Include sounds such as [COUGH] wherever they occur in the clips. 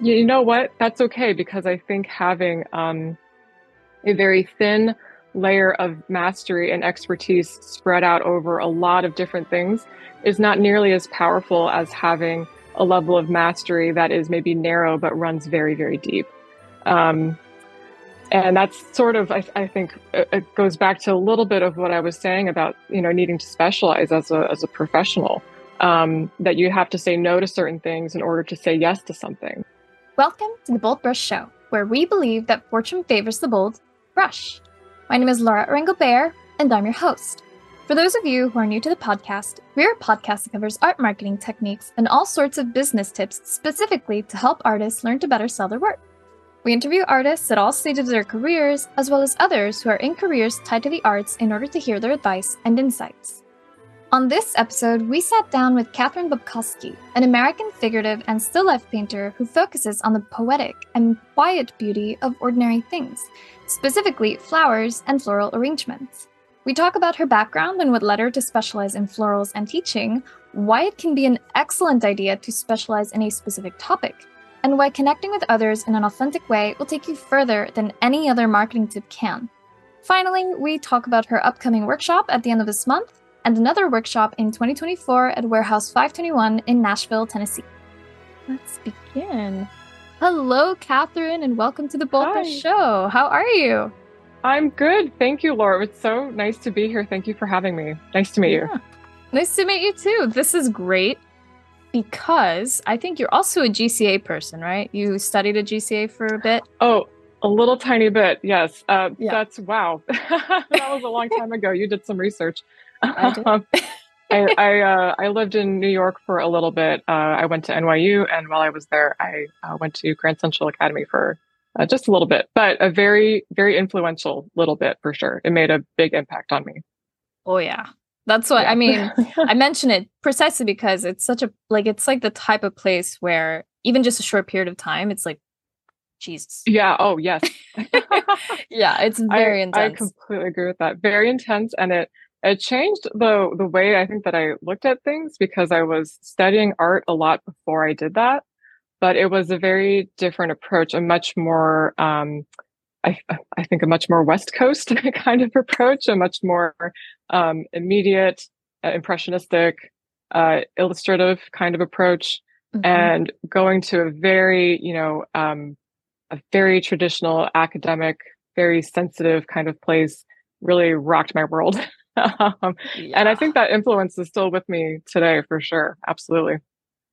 You know what? That's okay because I think having um, a very thin layer of mastery and expertise spread out over a lot of different things is not nearly as powerful as having a level of mastery that is maybe narrow but runs very, very deep. Um, and that's sort of, I, I, think, it goes back to a little bit of what I was saying about you know needing to specialize as a as a professional. Um, that you have to say no to certain things in order to say yes to something. Welcome to the Bold Brush Show, where we believe that fortune favors the bold brush. My name is Laura Rangel and I'm your host. For those of you who are new to the podcast, we're a podcast that covers art marketing techniques and all sorts of business tips specifically to help artists learn to better sell their work. We interview artists at all stages of their careers, as well as others who are in careers tied to the arts in order to hear their advice and insights. On this episode, we sat down with Catherine Bobkoski, an American figurative and still life painter who focuses on the poetic and quiet beauty of ordinary things, specifically flowers and floral arrangements. We talk about her background and what led her to specialize in florals and teaching, why it can be an excellent idea to specialize in a specific topic, and why connecting with others in an authentic way will take you further than any other marketing tip can. Finally, we talk about her upcoming workshop at the end of this month and another workshop in 2024 at Warehouse 521 in Nashville, Tennessee. Let's begin. Hello, Catherine, and welcome to the Bold Show. How are you? I'm good. Thank you, Laura. It's so nice to be here. Thank you for having me. Nice to meet yeah. you. Nice to meet you too. This is great because I think you're also a GCA person, right? You studied a GCA for a bit. Oh, a little tiny bit, yes. Uh, yeah. That's wow. [LAUGHS] that was a long time ago. You did some research. I did. Um, I I, uh, I, lived in New York for a little bit. Uh, I went to NYU, and while I was there, I uh, went to Grand Central Academy for uh, just a little bit, but a very very influential little bit for sure. It made a big impact on me. Oh yeah, that's what yeah. I mean. [LAUGHS] I mention it precisely because it's such a like it's like the type of place where even just a short period of time, it's like Jesus. Yeah. Oh yes. [LAUGHS] yeah, it's [LAUGHS] very I, intense. I completely agree with that. Very intense, and it it changed the the way I think that I looked at things because I was studying art a lot before I did that, but it was a very different approach, a much more um, I, I think a much more West Coast [LAUGHS] kind of approach, a much more um, immediate, uh, impressionistic, uh, illustrative kind of approach, mm-hmm. and going to a very, you know, um, a very traditional academic, very sensitive kind of place really rocked my world. [LAUGHS] [LAUGHS] um, yeah. And I think that influence is still with me today for sure. Absolutely.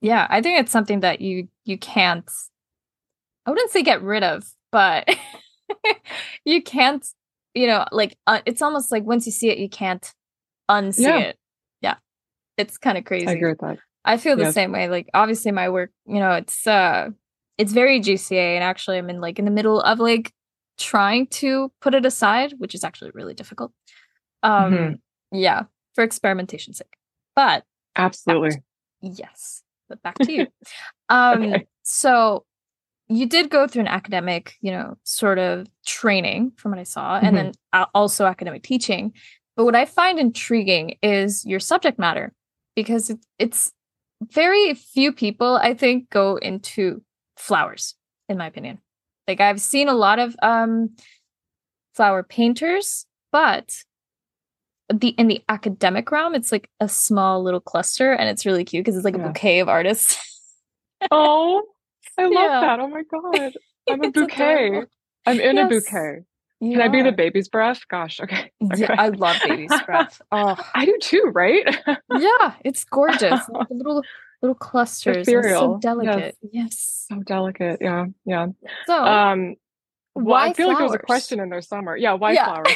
Yeah, I think it's something that you you can't. I wouldn't say get rid of, but [LAUGHS] you can't, you know, like uh, it's almost like once you see it, you can't unsee yeah. it. Yeah. It's kind of crazy. I agree with that. I feel the yes. same way. Like obviously my work, you know, it's uh it's very GCA and actually I'm in like in the middle of like trying to put it aside, which is actually really difficult. Um mm-hmm. yeah, for experimentation sake. But absolutely. yes. But back to you. [LAUGHS] um okay. so you did go through an academic, you know, sort of training from what I saw, mm-hmm. and then also academic teaching. But what I find intriguing is your subject matter because it, it's very few people, I think, go into flowers, in my opinion. Like I've seen a lot of um, flower painters, but the in the academic realm, it's like a small little cluster, and it's really cute because it's like yeah. a bouquet of artists. [LAUGHS] oh, I love yeah. that. Oh my god. I'm a [LAUGHS] bouquet. Adorable. I'm in yes. a bouquet. You Can are. I be the baby's breath? Gosh, okay. [LAUGHS] okay. Yeah, I love baby's breath. Oh, I do too, right? yeah, it's gorgeous. little little clusters. So delicate. Yes. yes. So delicate. Yeah. Yeah. So um well, I feel flowers? like there's a question in there somewhere. Yeah, why yeah. flowers?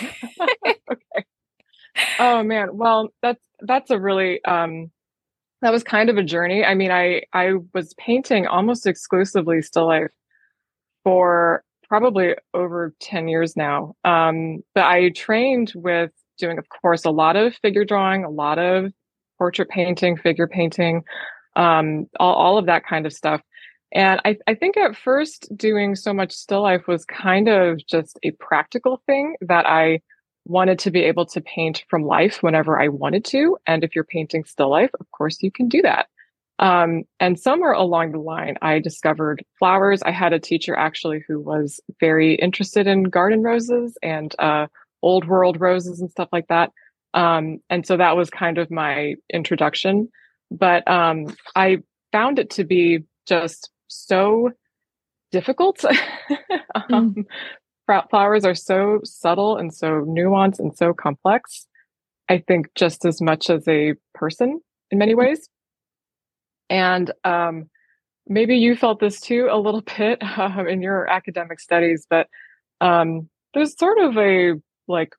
okay. Oh man. Well, that's that's a really um that was kind of a journey. I mean, I I was painting almost exclusively still life for probably over 10 years now. Um, but I trained with doing, of course, a lot of figure drawing, a lot of portrait painting, figure painting, um, all, all of that kind of stuff. And I, I think at first doing so much still life was kind of just a practical thing that I wanted to be able to paint from life whenever I wanted to. And if you're painting still life, of course you can do that. Um, and somewhere along the line, I discovered flowers. I had a teacher actually who was very interested in garden roses and uh, old world roses and stuff like that. Um, and so that was kind of my introduction. But um, I found it to be just so difficult. [LAUGHS] mm. Flowers are so subtle and so nuanced and so complex. I think just as much as a person in many mm-hmm. ways. And um, maybe you felt this too a little [LAUGHS] bit uh, in your academic studies, but um, there's sort of a like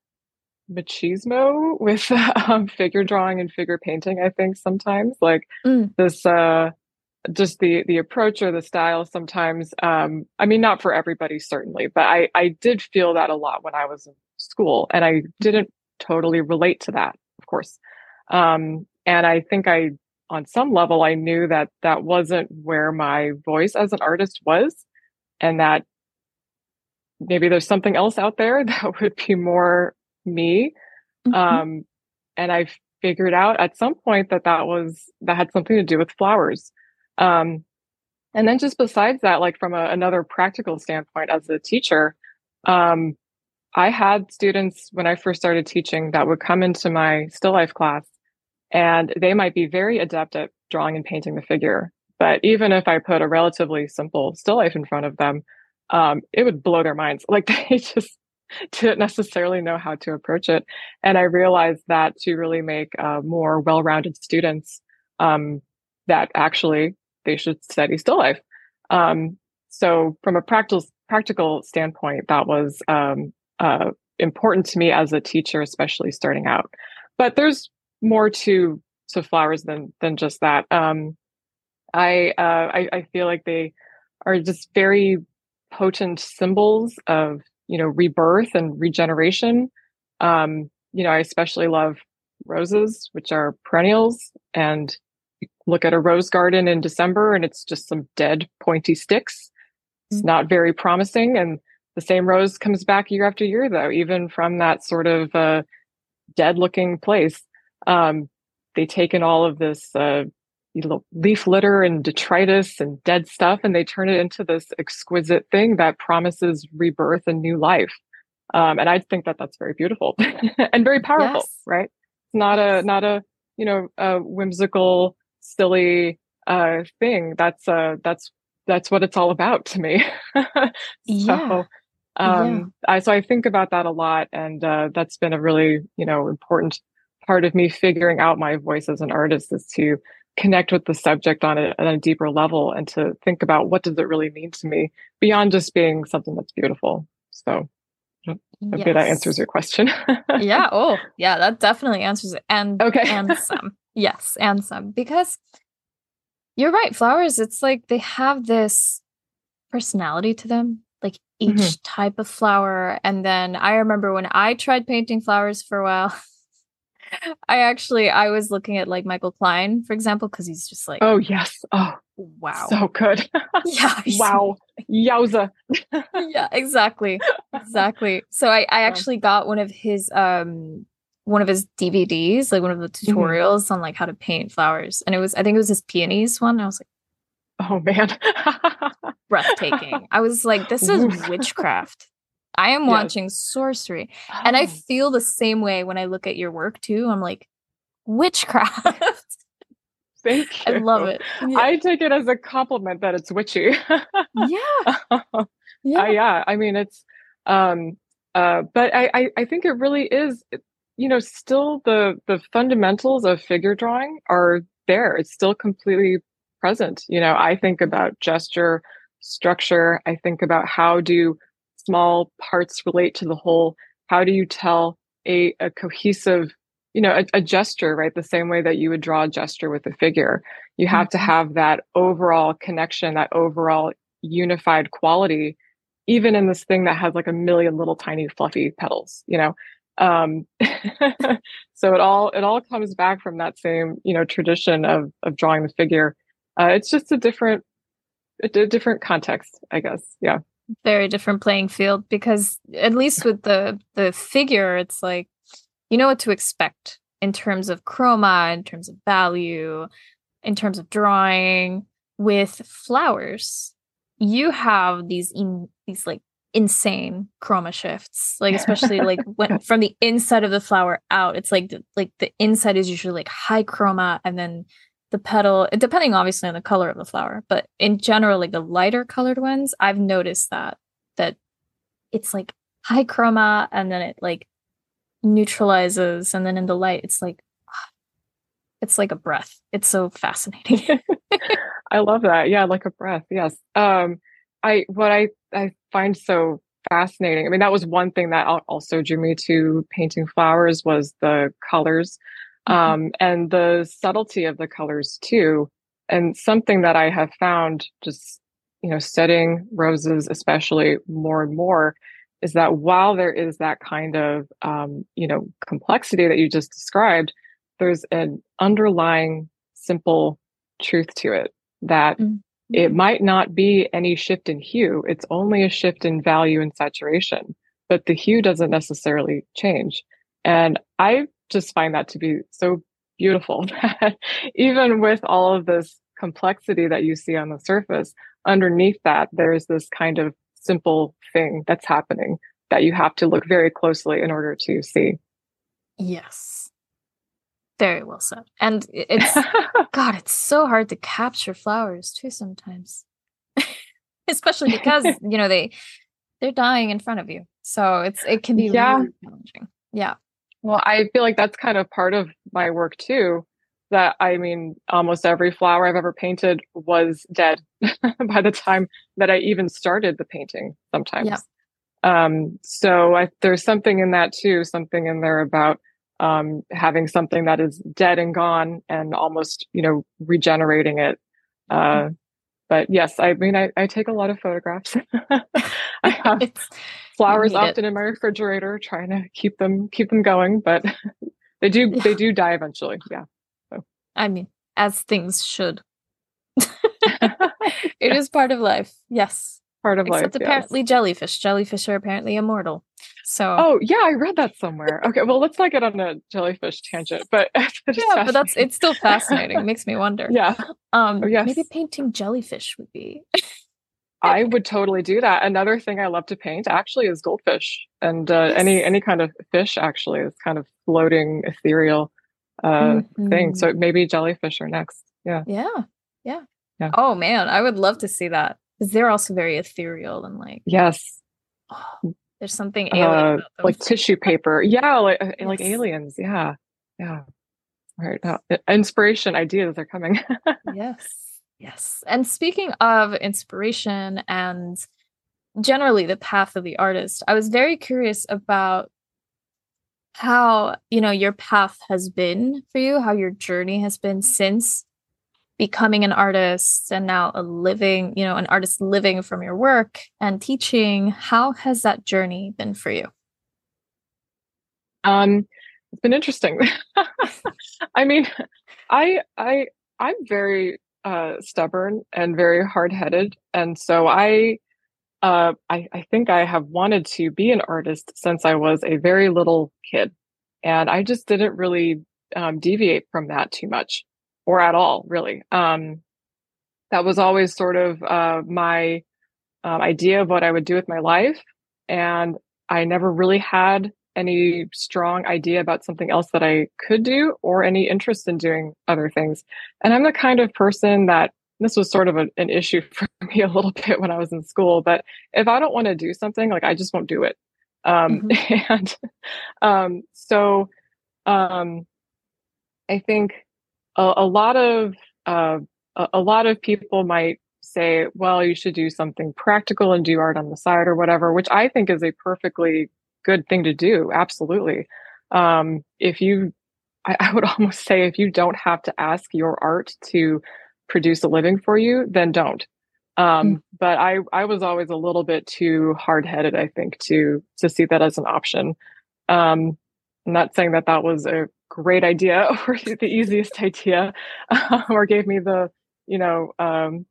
machismo with [LAUGHS] um, figure drawing and figure painting. I think sometimes like mm. this, uh, just the the approach or the style. Sometimes, um, I mean, not for everybody certainly, but I I did feel that a lot when I was in school, and I didn't totally relate to that, of course. Um, and I think I, on some level, I knew that that wasn't where my voice as an artist was, and that maybe there's something else out there [LAUGHS] that would be more me. Mm-hmm. Um, and I figured out at some point that that was, that had something to do with flowers. Um, and then just besides that, like from a, another practical standpoint as a teacher, um, I had students when I first started teaching that would come into my still life class and they might be very adept at drawing and painting the figure. But even if I put a relatively simple still life in front of them, um, it would blow their minds. [LAUGHS] Like they just didn't necessarily know how to approach it. And I realized that to really make uh, more well-rounded students, um, that actually they should study still life. Um, so from a practical practical standpoint, that was um, uh, important to me as a teacher, especially starting out. But there's more to to flowers than than just that. Um, I, uh, I I feel like they are just very potent symbols of you know rebirth and regeneration um you know i especially love roses which are perennials and look at a rose garden in december and it's just some dead pointy sticks it's mm-hmm. not very promising and the same rose comes back year after year though even from that sort of uh, dead looking place um, they take in all of this uh, you know, leaf litter and detritus and dead stuff, and they turn it into this exquisite thing that promises rebirth and new life. Um, and I think that that's very beautiful [LAUGHS] and very powerful, yes. right? It's not a not a you know a whimsical, silly uh, thing. That's uh, that's that's what it's all about to me. [LAUGHS] so, yeah. Um, yeah. I, so I think about that a lot, and uh, that's been a really you know important part of me figuring out my voice as an artist is to connect with the subject on a, on a deeper level and to think about what does it really mean to me beyond just being something that's beautiful. So I yes. that answers your question. [LAUGHS] yeah. Oh, yeah, that definitely answers it. And okay. and some. Yes, and some. Because you're right, flowers, it's like they have this personality to them. Like each mm-hmm. type of flower. And then I remember when I tried painting flowers for a while, [LAUGHS] I actually I was looking at like Michael Klein, for example, because he's just like Oh yes. Oh wow. So good. [LAUGHS] yeah. [LAUGHS] Wow. Yowza. yeah, exactly. Exactly. So I, I actually got one of his um one of his DVDs, like one of the mm-hmm. tutorials mm-hmm. on like how to paint flowers. And it was I think it was his peonies one. I was like, Oh man. [LAUGHS] breathtaking. I was like, this is witchcraft. I am yes. watching sorcery. Oh. And I oh. feel the same way when I look at your work too. I'm like, witchcraft. Thank you. [LAUGHS] I love it. Yeah. I take it as a compliment that it's witchy. yeah. [LAUGHS] Yeah. Uh, yeah. I mean, it's, um, uh, but I, I, I think it really is, you know, still the, the fundamentals of figure drawing are there. It's still completely present. You know, I think about gesture, structure. I think about how do small parts relate to the whole how do you tell a, a cohesive you know a, a, gesture right the same way that you would draw a gesture with a figure you have mm-hmm. to have that overall connection that overall unified quality even in this thing that has like a million little tiny fluffy petals you know um [LAUGHS] so it all it all comes back from that same you know tradition of of drawing the figure. Uh, it's just a different a, different context i guess. Yeah. Very different playing field because at least with the the figure it's like you know what to expect in terms of chroma in terms of value in terms of drawing. With flowers you have these in these like insane chroma shifts like especially like [LAUGHS] when from the inside of the flower out it's like the, like the inside is usually like high chroma and then the petal depending obviously on the color of the flower but in general like the lighter colored ones i've noticed that that it's like high chroma and then it like neutralizes and then in the light it's like [SIGHS] it's like a breath. It's so fascinating. [LAUGHS] I love that. Yeah like a breath yes. Um i what i i find so fascinating i mean that was one thing that also drew me to painting flowers was the colors mm-hmm. um and the subtlety of the colors too and something that i have found just you know studying roses especially more and more is that while there is that kind of um, you know complexity that you just described there's an underlying simple truth to it that mm-hmm. It might not be any shift in hue it's only a shift in value and saturation but the hue doesn't necessarily change and i just find that to be so beautiful [LAUGHS] even with all of this complexity that you see on the surface underneath that there's this kind of simple thing that's happening that you have to look very closely in order to see. Yes. Very well said. And it's, [LAUGHS] God, it's so hard to capture flowers too sometimes. [LAUGHS] Especially because, [LAUGHS] you know, they, they're dying in front of you. So it's, it can be yeah. really challenging. Yeah. Well, I feel like that's kind of part of my work too. That I mean, almost every flower I've ever painted was dead by the time that I even started the painting sometimes. Yeah. Um, so I, there's something in that too, something in there about um, having something that is dead and gone and almost, you know, regenerating it. Uh, mm-hmm. but yes, I mean, I, I, take a lot of photographs. [LAUGHS] I [LAUGHS] have flowers often it. in my refrigerator, trying to keep them keep them going, but [LAUGHS] they do yeah. they do die eventually. Yeah. So. I mean, as things should. it is part of life. Yes part of Except life. apparently yes. jellyfish. Jellyfish are apparently immortal. So Oh yeah, I read that somewhere. Okay, well let's not get on a jellyfish tangent, but [LAUGHS] Yeah, but that's it's still fascinating. it makes me wonder. [LAUGHS] Yeah. Um oh, yes. maybe painting jellyfish would be [LAUGHS] I would totally do that. Another thing I love to paint actually is goldfish and uh, yes. any any kind of fish actually is kind of floating ethereal uh, mm-hmm. thing. So maybe jellyfish are next. Yeah. Yeah. Yeah. Yeah. Oh man, I would love to see that because they're also very ethereal and like yes. oh, [SIGHS] there's something uh, like tissue paper. Yeah like uh, yes. like aliens. Yeah. Yeah. Right. Now inspiration ideas are coming. [LAUGHS] Yes. Yes. And speaking of inspiration and generally the path of the artist i was very curious about how you know your path has been for you how your journey has been since becoming an artist and now a living, you know, an artist living from your work and teaching, how has that journey been for you? Um, it's been interesting. [LAUGHS] I mean, I I I'm very uh, stubborn and very hard-headed, and so I, uh, I I think I have wanted to be an artist since I was a very little kid, and I just didn't really um, deviate from that too much or at all, really. Um, that was always sort of uh, my um, idea of what I would do with my life. And I never really had any strong idea about something else that I could do or any interest in doing other things. And I'm the kind of person that this was sort of a, an issue [LAUGHS] for me a little bit when I was in school, but if I don't want to do something, like I just won't do it. Um, mm-hmm. [LAUGHS] And um, so um, I think a, a lot of uh, a, a lot of people might say, well, you should do something practical and do art on the side or whatever, which I think is a perfectly good thing to do. Absolutely. Um, if you, I, [LAUGHS] I, would almost say, if you don't have to ask your art to produce a living for you, then don't. Um, mm. But I, I was always a little bit too hard headed, I think, to to see that as an option. Um, I'm not saying that that was a great idea [LAUGHS] or the easiest idea uh, [LAUGHS] or gave me the you know um,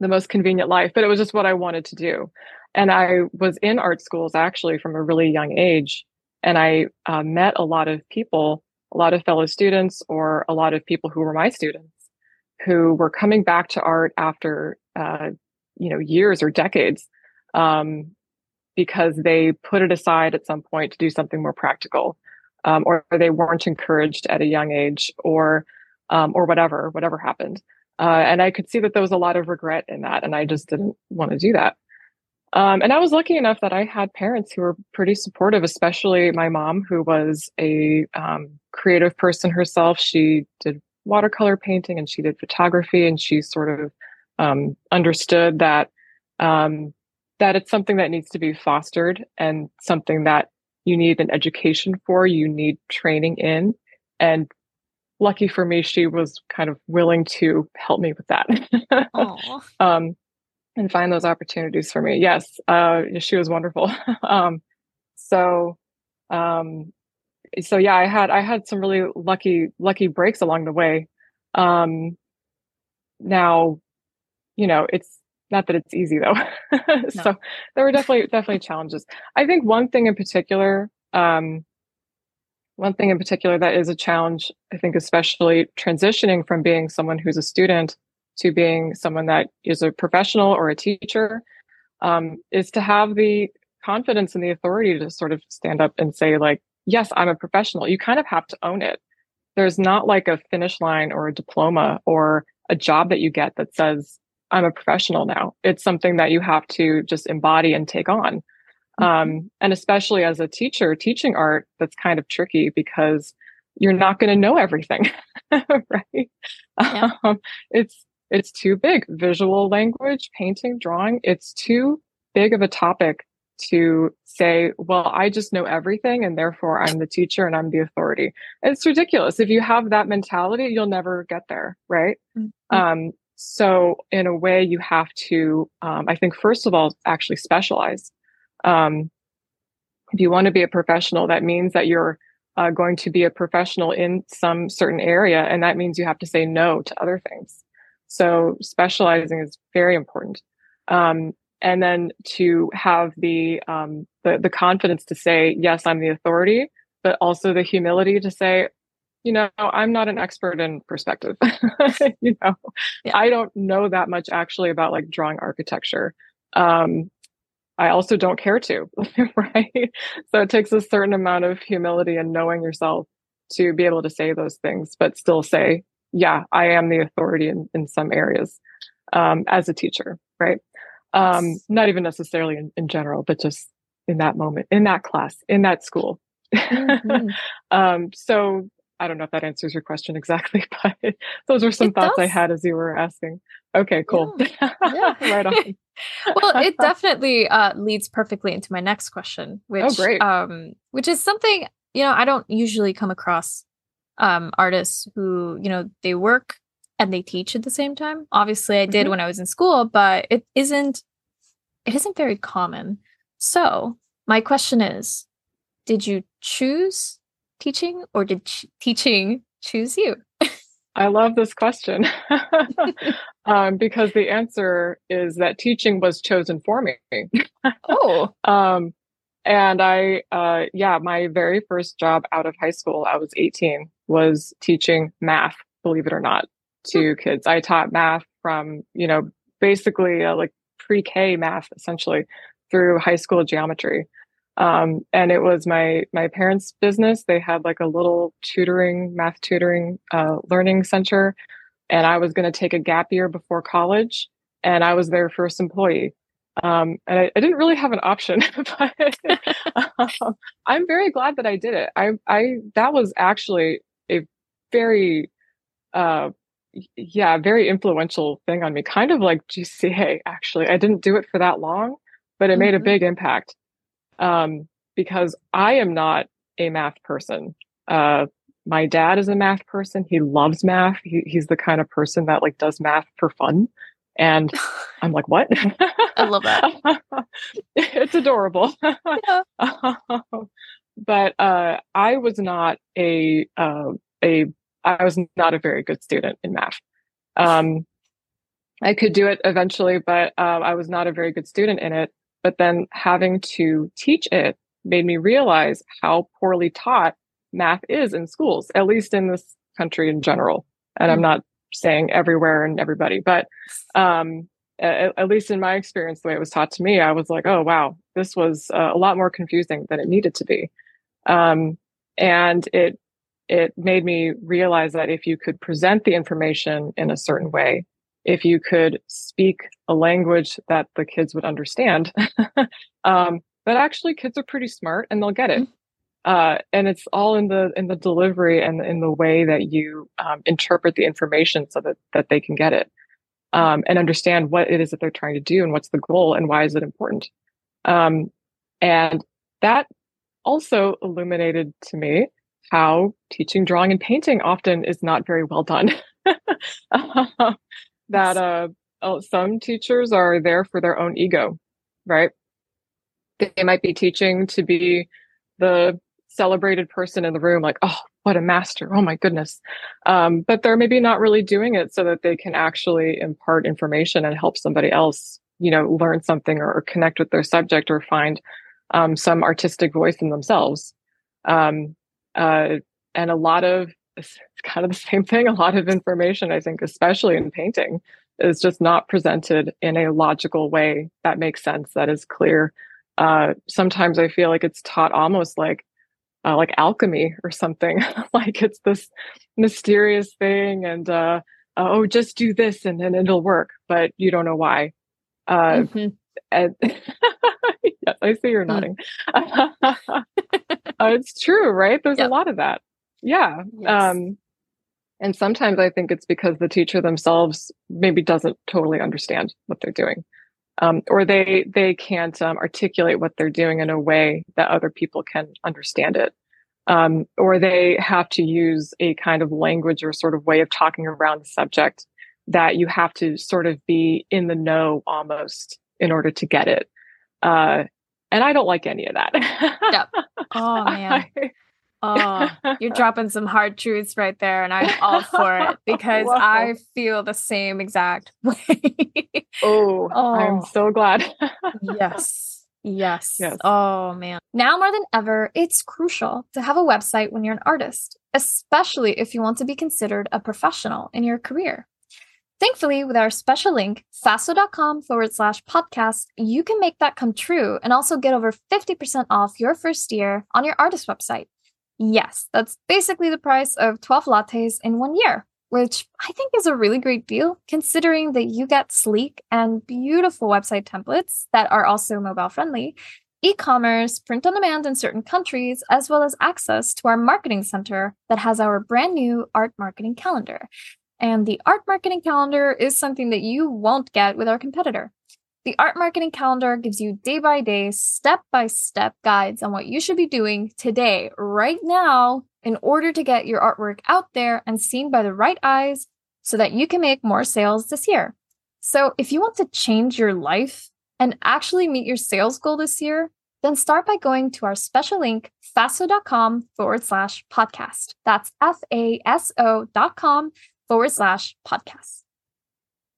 the most convenient life but it was just what i wanted to do. And i was in art schools actually from a really young age and i uh, met a lot of people a lot of fellow students or a lot of people who were my students who were coming back to art after uh, you know years or decades. Um, because they put it aside at some point to do something more practical um, or they weren't encouraged at a young age or um, or whatever whatever happened. Uh, and i could see that there was a lot of regret in that and i just didn't want to do that. Um, and i was lucky enough that i had parents who were pretty supportive especially my mom who was a um, creative person herself. She did watercolor painting and she did photography and she sort of um, understood that um, that it's something that needs to be fostered and something that you need an education for, you need training in. And lucky for me, she was kind of willing to help me with that. [LAUGHS] um, and find those opportunities for me. Yes, uh, she was wonderful. [LAUGHS] um, so, um, so yeah, I had I had some really lucky lucky breaks along the way. Um, now, you know, it's not that it's easy though. [LAUGHS] no. so there were definitely definitely challenges. I think one thing in particular, um, one thing in particular that is a challenge, I think, especially transitioning from being someone who's a student to being someone that is a professional or a teacher, um, is to have the confidence and the authority to sort of stand up and say, like, yes, I'm a professional. You kind of have to own it. There's not like a finish line or a diploma or a job that you get that says I'm a professional now. It's something that you have to just embody and take on. Mm-hmm. Um, and especially as a teacher, teaching art, that's kind of tricky because you're not going to know everything, [LAUGHS] right? Yeah. Um, it's it's too big. Visual language, painting, drawing, it's too big of a topic to say, well, I just know everything and therefore I'm the teacher and I'm the authority. It's ridiculous. If you have that mentality, you'll never get there, right? Mm-hmm. Um, so in a way, you have to, um, I think, first of all, actually specialize. Um, if you want to be a professional, that means that you're uh, going to be a professional in some certain area, and that means you have to say no to other things. So specializing is very important. Um, and then to have the, um, the the confidence to say yes, I'm the authority, but also the humility to say you know, I'm not an expert in perspective. [LAUGHS] you know, yeah. I don't know that much actually about like drawing architecture. Um, I also don't care to, [LAUGHS] right? So it takes a certain amount of humility and knowing yourself to be able to say those things, but still say, yeah, I am the authority in, in some areas um, as a teacher, right? Um, not even necessarily in, in general, but just in that moment, in that class, in that school. Mm-hmm. [LAUGHS] um, so I don't know if that answers your question exactly, [LAUGHS] but those were some it thoughts does. I had as you were asking. Okay, cool. Yeah. yeah. [LAUGHS] right on. [LAUGHS] well, it definitely uh, leads perfectly into my next question, oh, which oh, great. Um, which is something you know I don't usually come across um, artists who you know they work and they teach at the same time. Obviously, I did mm-hmm. when I was in school, but it isn't it isn't very common. So my question is, did you choose teaching or did ch- teaching choose you? I love this question [LAUGHS] [LAUGHS] um, because the answer is that teaching was chosen for me. oh. [LAUGHS] Um, and I, uh, yeah, my very first job out of high school, I was 18, was teaching math, believe it or not, to hmm. kids. I taught math from, you know, basically uh, like pre K math essentially through high school geometry. Um, and it was my my parents' business. They had like a little tutoring, math tutoring, uh, learning center, and I was going to take a gap year before college, and I was their first employee. Um, and I, I, didn't really have an option, [LAUGHS] but um, I'm very glad that I did it. I, I that was actually a very, uh, yeah, very influential thing on me. Kind of like GCA, actually. I didn't do it for that long, but it mm-hmm. made a mm-hmm. big impact um, because I am not a math person. Uh, my dad is a math person. He loves math. He, he's the kind of person that like does math for fun. And [LAUGHS] I'm like, what? I love that. [LAUGHS] it's adorable. Yeah. [LAUGHS] but uh, I was not a uh, a I was not a very good student in math. Um, I could do it eventually, but uh, I was not a very good student in it. But then having to teach it made me realize how poorly taught math is in schools, at least in this country in general. And I'm mm. not saying everywhere and everybody, but um, at, at, least in my experience, the way it was taught to me, I was like, oh wow, this was uh, a lot more confusing than it needed to be, um, and it it made me realize that if you could present the information in a certain way, if you could speak a language that the kids would understand, [LAUGHS] um, that actually kids are pretty smart and they'll get it. Mm-hmm. Uh, and it's all in the in the delivery and in the way that you um, interpret the information so that that they can get it um, and understand what it is that they're trying to do and what's the goal and why is it important. Um, and that also illuminated to me how teaching drawing and painting often is not very well done. [LAUGHS] that uh, some teachers are there for their own ego, right? They might be teaching to be the celebrated person in the room, like, oh, what a master. Oh my goodness. Um, but they're maybe not really doing it so that they can actually impart information and help somebody else, you know, learn something or, or connect with their subject or find um, some artistic voice in themselves. Um, uh, and a lot of it's kind of the same thing. A lot of information, I think, especially in painting, is just not presented in a logical way that makes sense, that is clear. Uh, sometimes I feel like it's taught almost like uh, like alchemy or something. [LAUGHS] like it's this mysterious thing, and uh, uh, oh, just do this and then it'll work, but you don't know why. Uh, mm-hmm. And [LAUGHS] yes, I see you're hmm. nodding. Mm. [LAUGHS] it's true, right? There's yep. a lot of that. Yeah. Yes. Um, and sometimes I think it's because the teacher themselves maybe doesn't totally understand what they're doing. Um, or they they can't um, articulate what they're doing in a way that other people can understand it. Um, or they have to use a kind of language or sort of way of talking around the subject that you have to sort of be in the know almost in order to get it. Uh, and I don't like any of that. yep. [LAUGHS] Oh man. I, Oh, you're [LAUGHS] dropping some hard truths right there, and I'm all for it [LAUGHS] because Whoa. I feel the same exact [LAUGHS] way. oh, oh, I'm so glad. yes. Yes. Yes. Oh, man. Now more than ever, it's crucial to have a website when you're an artist, especially if you want to be considered a professional in your career. Thankfully, with our special link, FASO.com forward slash podcast, you can make that come true and also get over 50% off your first year on your artist website. Yes, that's basically the price of 12 lattes in one year, which I think is a really great deal considering that you get sleek and beautiful website templates that are also mobile friendly, e commerce, print on demand in certain countries, as well as access to our marketing center that has our brand new art marketing calendar. And the art marketing calendar is something that you won't get with our competitor. The art marketing calendar gives you day by day, step by step guides on what you should be doing today, right now, in order to get your artwork out there and seen by the right eyes so that you can make more sales this year. So, if you want to change your life and actually meet your sales goal this year, then start by going to our special link, FASO.com forward slash podcast. That's F A S O dot com forward slash podcast.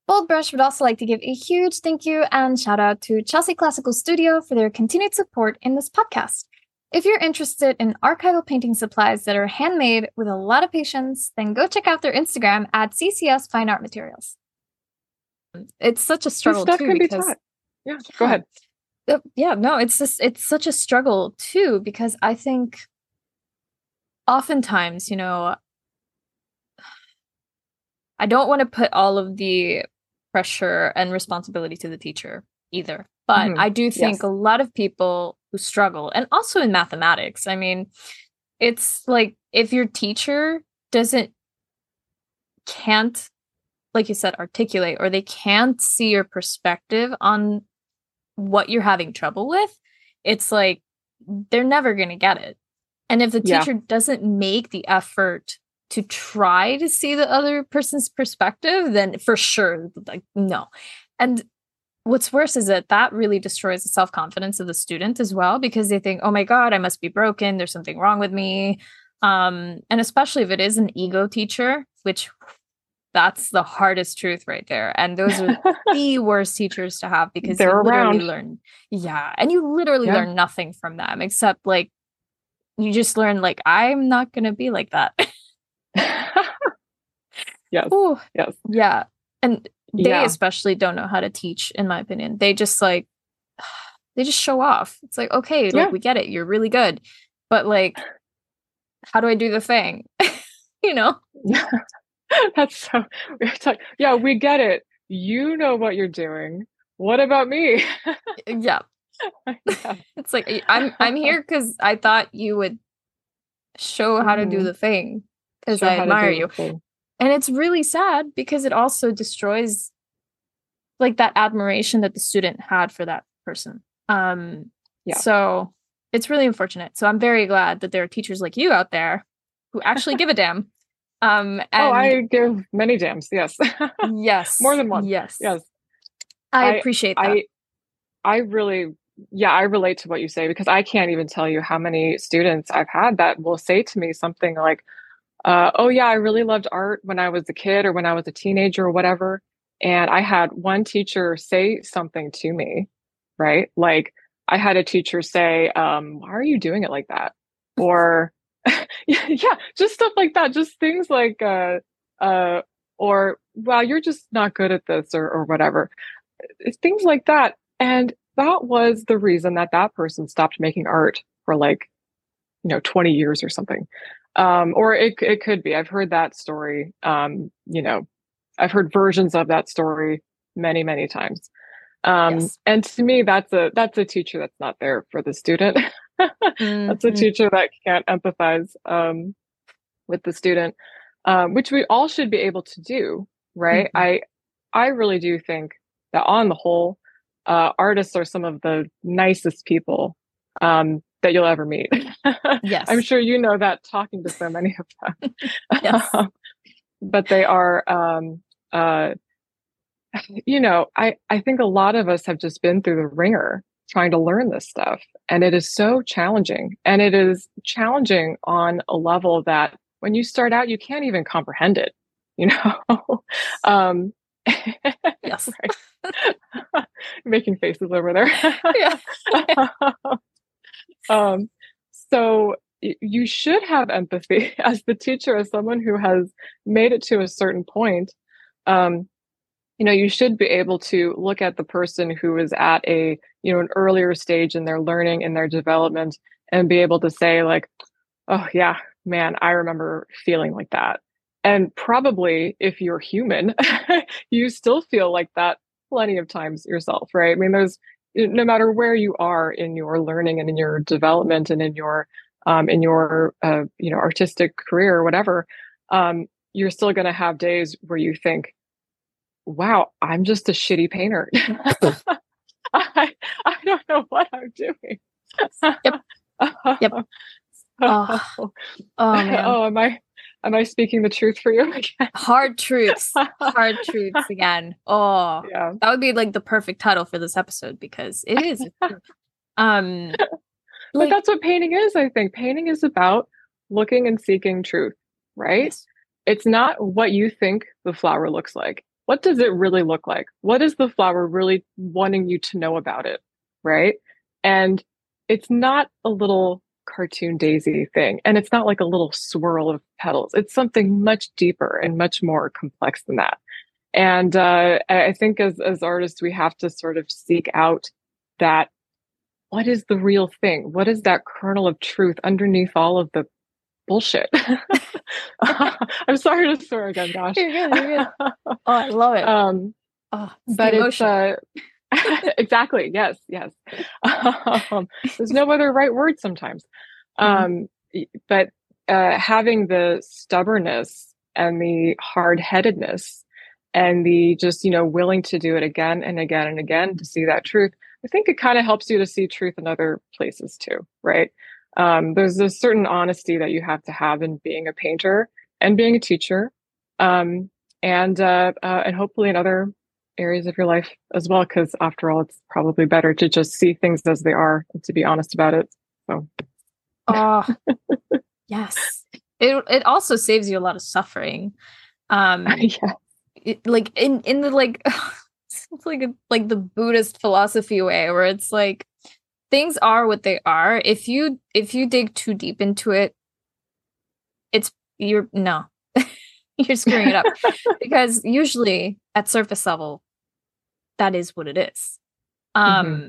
Bold Brush would also like to give a huge thank you and shout out to Chelsea Classical Studio for their continued support in this podcast. If you're interested in archival painting supplies that are handmade with a lot of patience, then go check out their Instagram at CCS Fine Art Materials. It's such a struggle too because be yeah, go ahead. Uh, yeah, no, it's just it's such a struggle too because I think oftentimes, you know, I don't want to put all of the pressure and responsibility to the teacher either. But mm-hmm. I do think yes. a lot of people who struggle, and also in mathematics, I mean, it's like if your teacher doesn't, can't, like you said, articulate, or they can't see your perspective on what you're having trouble with, it's like they're never going to get it. And if the teacher yeah. doesn't make the effort to try to see the other person's perspective, then for sure, like, no. And what's worse is that that really destroys the self confidence of the student as well because they think, oh my God, I must be broken. There's something wrong with me. Um, and especially if it is an ego teacher, which that's the hardest truth right there. And those are [LAUGHS] the worst teachers to have because They're you literally around. learn, yeah, and you literally yeah. learn nothing from them except like you just learn like I'm not gonna be like that. [LAUGHS] yes. Ooh, yes. Yeah. And they yeah. especially don't know how to teach, in my opinion. They just like [SIGHS] they just show off. It's like, okay, yeah. like we get it. You're really good. But like, how do I do the thing? [LAUGHS] you know? [LAUGHS] That's so like, yeah, we get it. You know what you're doing. What about me? yeah. [LAUGHS] yeah. It's like I'm I'm here because I thought you would show how to do mm-hmm. the thing because I admire you. And it's really sad because it also destroys like that admiration that the student had for that person. Um yeah. so it's really unfortunate. So I'm very glad that there are teachers like you out there who actually give a damn. [LAUGHS] Um and Oh, I give many damns, yes. [LAUGHS] yes. More than one. Yes. Yes. I, I appreciate that. I I really yeah, I relate to what you say because I can't even tell you how many students I've had that will say to me something like, uh, oh, yeah, I really loved art when I was a kid or when I was a teenager or whatever. And I had one teacher say something to me, right? Like, I had a teacher say, um, why are you doing it like that? Or, [LAUGHS] yeah, just stuff like that. Just things like, uh, uh, or, wow, you're just not good at this or, or whatever. Things like that. And that was the reason that that person stopped making art for like, you know, 20 years or something. Um, or it, it could be. I've heard that story. Um, you know, I've heard versions of that story many, many times. Um, yes. and to me, that's a, that's a teacher that's not there for the student. mm-hmm. [LAUGHS] That's a mm-hmm. teacher that can't empathize, um, with the student, um, which we all should be able to do. Right. Mm-hmm. I, I really do think that on the whole, uh, artists are some of the nicest people um, that you'll ever meet. [LAUGHS] yes. I'm sure you know that talking to so many of them. [LAUGHS] yes. but they are, um, uh, you know, I, I think a lot of us have just been through the ringer trying to learn this stuff. And it is so challenging. And it is challenging on a level that when you start out, you can't even comprehend it, you know? [LAUGHS] um, yes. Making faces over there. yeah. Um, so you should have empathy [LAUGHS] as the teacher, as someone who has made it to a certain point. Um, you know, you should be able to look at the person who is at a, you know, an earlier stage in their learning in their development and be able to say like, oh yeah, man, I remember feeling like that. And probably if you're human, [LAUGHS] you still feel like that plenty of times yourself, right? I mean, there's no matter where you are in your learning and in your development and in your um, in your uh, you know artistic career or whatever, um, you're still going to have days where you think, "Wow, I'm just a shitty painter. [LAUGHS] I I don't know what I'm doing." yep. [LAUGHS] Yep. Oh, [LAUGHS] oh, man. oh, am I Am I speaking the truth for you [LAUGHS] again? Hard truths. Hard [LAUGHS] truths again. Oh, yeah. That would be like the perfect title for this episode because it is. [LAUGHS] um, but like, that's what painting is. I think painting is about looking and seeking truth, right? Yes. It's not what you think the flower looks like. What does it really look like? What is the flower really wanting you to know about it, right? And it's not a little cartoon daisy thing. And it's not like a little swirl of petals. It's something much deeper and much more complex than that. And uh, I think as as artists, we have to sort of seek out that what is the real thing? What is that kernel of truth underneath all of the bullshit? [LAUGHS] [LAUGHS] I'm sorry to swear again, gosh. You're good, you're good. Oh, I love it. [LAUGHS] Um, oh, but it's uh, [LAUGHS] exactly. Yes. Yes. [LAUGHS] Um, there's no other right word sometimes. Mm-hmm. Um, but uh, having the stubbornness and the hard headedness and the just, you know, willing to do it again and again and again to see that truth, I think it kind of helps you to see truth in other places too, right? Um, there's a certain honesty that you have to have in being a painter and being a teacher. Um, and uh, uh, and hopefully in other areas of your life as well because after all it's probably better to just see things as they are and to be honest about it so. Oh [LAUGHS] yes. It it also saves you a lot of suffering um [LAUGHS] yeah. it, like in in the like [LAUGHS] it's like a, like the buddhist philosophy way where it's like things are what they are. If you if you dig too deep into it it's you're no [LAUGHS] you're screwing it up. Because usually at surface level that is what it is. Um mm-hmm.